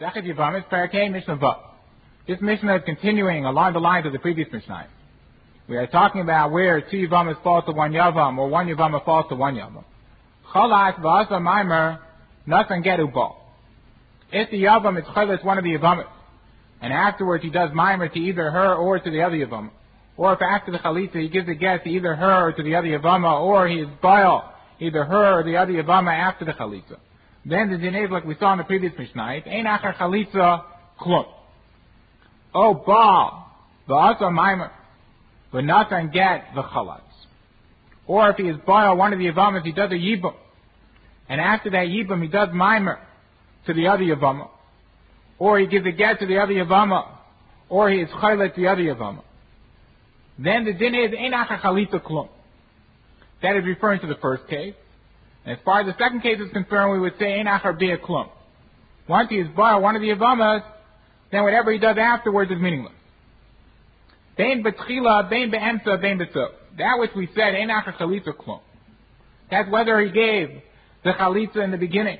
Sechet Yavamis, Parakeh, Mishnah Vav. This Mishnah is continuing along the lines of the previous Mishnah. We are talking about where two Yavamis fall to one Yavam, or one Yavam falls to one Yavam. Chalak v'asa maimer, nothing get ubal. If the Yavam is Chalas, one of the Yavamis, and afterwards he does Maimer to either her or to the other Yavama, or if after the Chalitza he gives a get to either her or to the other Yavama, or he is Baal, either her or the other Yavama after the Chalitza. Then the din is like we saw in the previous Mishnah, Ein Achar Chalitza Klum. Oh, Baal, V'asa Maimer, on get the Chalatz. Or if he is Baal, one of the Yavamas, he does a Yibam. And after that Yibam, he does Maimer to the other Yavama. Or he gives a get to the other Yavama. Or he is to the other Yavama. Then the din is Einacha Chalita Klum. That is referring to the first case. As far as the second case is concerned, we would say Einachar Bia Klum. Once he is bar one of the Yavamas, then whatever he does afterwards is meaningless. Bain betchila, bain be'emsa, beso. That which we said, Einachar Chalita Klum. That's whether he gave the Chalitza in the beginning.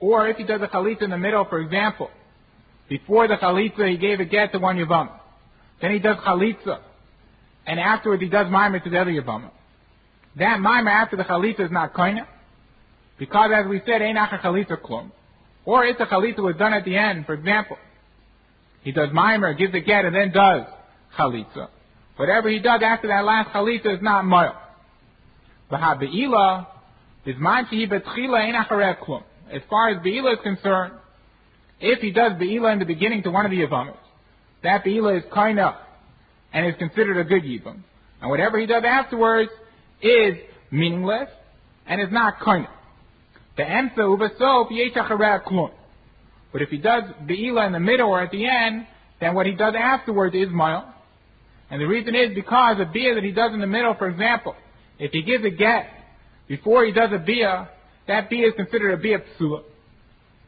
Or if he does a Chalitza in the middle, for example. Before the Chalitza, he gave a get to one Yavam. Then he does Chalitza and afterwards he does Maimer to the other Yavama. That Maimer after the Chalitza is not Koina, because as we said, Einach a Chalitza Klum. Or if the Chalitza was done at the end, for example, he does Maimer, gives the get, and then does Chalitza. Whatever he does after that last Chalitza is not Moil. Be'ila is man shehi betchila einach klum. As far as Be'ila is concerned, if he does Be'ila in the beginning to one of the Yavamas, that Be'ila is Koina and is considered a good yibum. And whatever he does afterwards is meaningless and is not kind. The emsa ubasop yeshachareh klum. But if he does be'ila in the middle or at the end, then what he does afterwards is mile. And the reason is because a bia that he does in the middle, for example, if he gives a get before he does a bia, that bia is considered a bia psula.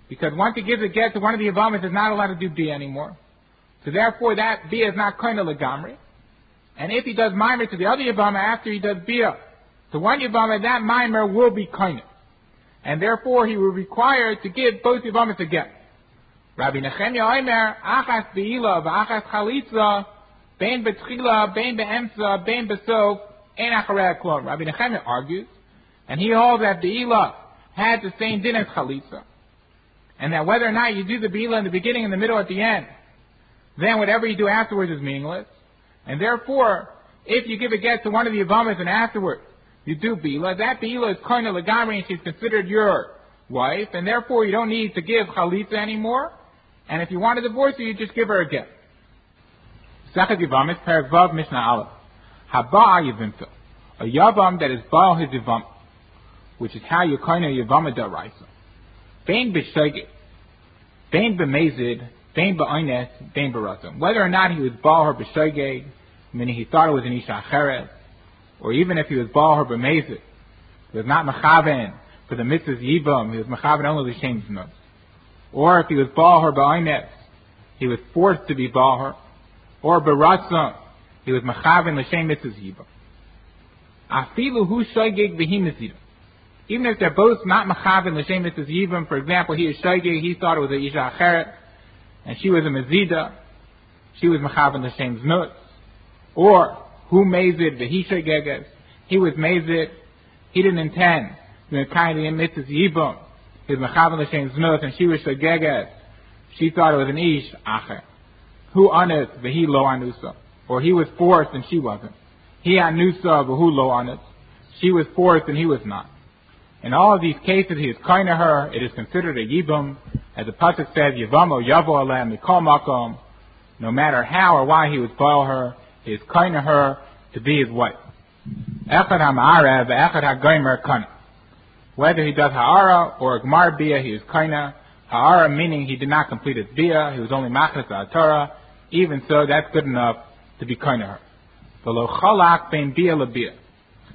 Because once he gives a get to one of the Yavamas, is not allowed to do bia anymore. So therefore that bia is not kind of legamri. And if he does mimer to the other yavama after he does bia to one yavama, that mimer will be kind. And therefore he will require to give both yavamas again. Rabbi Nechemia Omer, achas beila v'achas chalitza, bein betchila, bein be'emsa, bein besof, ein acharei klon. Rabbi Nechemia argues, and he holds that beila had the same din as chalitza. And that whether or not you do the beila in the beginning, in the middle, at the end, then whatever you do afterwards is meaningless. And therefore, if you give a get to one of the Yavamas and afterwards you do Bila, that Bila is kind of Lagamri and she's considered your wife, and therefore you don't need to give Chalitza anymore. And if you want to divorce her, you just give her a gift. Second Yavamis, Paragvav Mishnah Aleph. Haba Yavimta. A Yavam that is Baal his Yavam, which is how you kind of Yavama Daraisa. Bain B'Shegit. Bain B'Mezid. Whether or not he was baal her meaning he thought it was an isha acheret, or even if he was baal her b'mezit, he was not mechaven for the mitzvahs yivam, he was mechaven only l'shem znos. Or if he was baal her he was forced to be baal her, or barasim, he was mechaven l'shem mitzvahs yivam. Afilu hu even if they're both not mechaven l'shem mitzvahs yivam, for example, he is shoigeg, he thought it was an isha acheret, and she was a Mazida, she was Mechavan L'Shem Znut, or who Mazid V'hisha Geges, he was Mazid, he didn't intend to kind of mitzvahs Yibum, was Mechavan L'Shem Znut, and she was Shageges, she thought it was an Ish Acher. Who honest V'hi Lo Anusa, or he was forced and she wasn't. He Anusa V'hu Lo Anus, she was forced and he was not. In all of these cases, he is kind to her. It is considered a yibum, as the pasuk says, "Yivamo yavo alem mikol makom." No matter how or why he would boil her, he is kind to her to be his wife. Echad ha'ma'arev, echad ha'goymer kana. Whether he does ha'ara or gmar bia, he is kaina. Ha'ara meaning he did not complete his bia, he was only machas Torah. Even so, that's good enough to be kind to her. The lo chalak ben bia bia.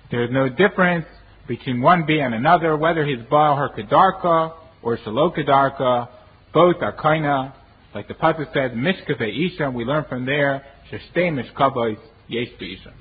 There is no difference between one bee and another, whether he's Baal her Kedarka or Shalokedarka, both are Kaina. Like the Pasuk says, Mishkave Isha, we learn from there, Shashtei Mishkavos Yesh Isha.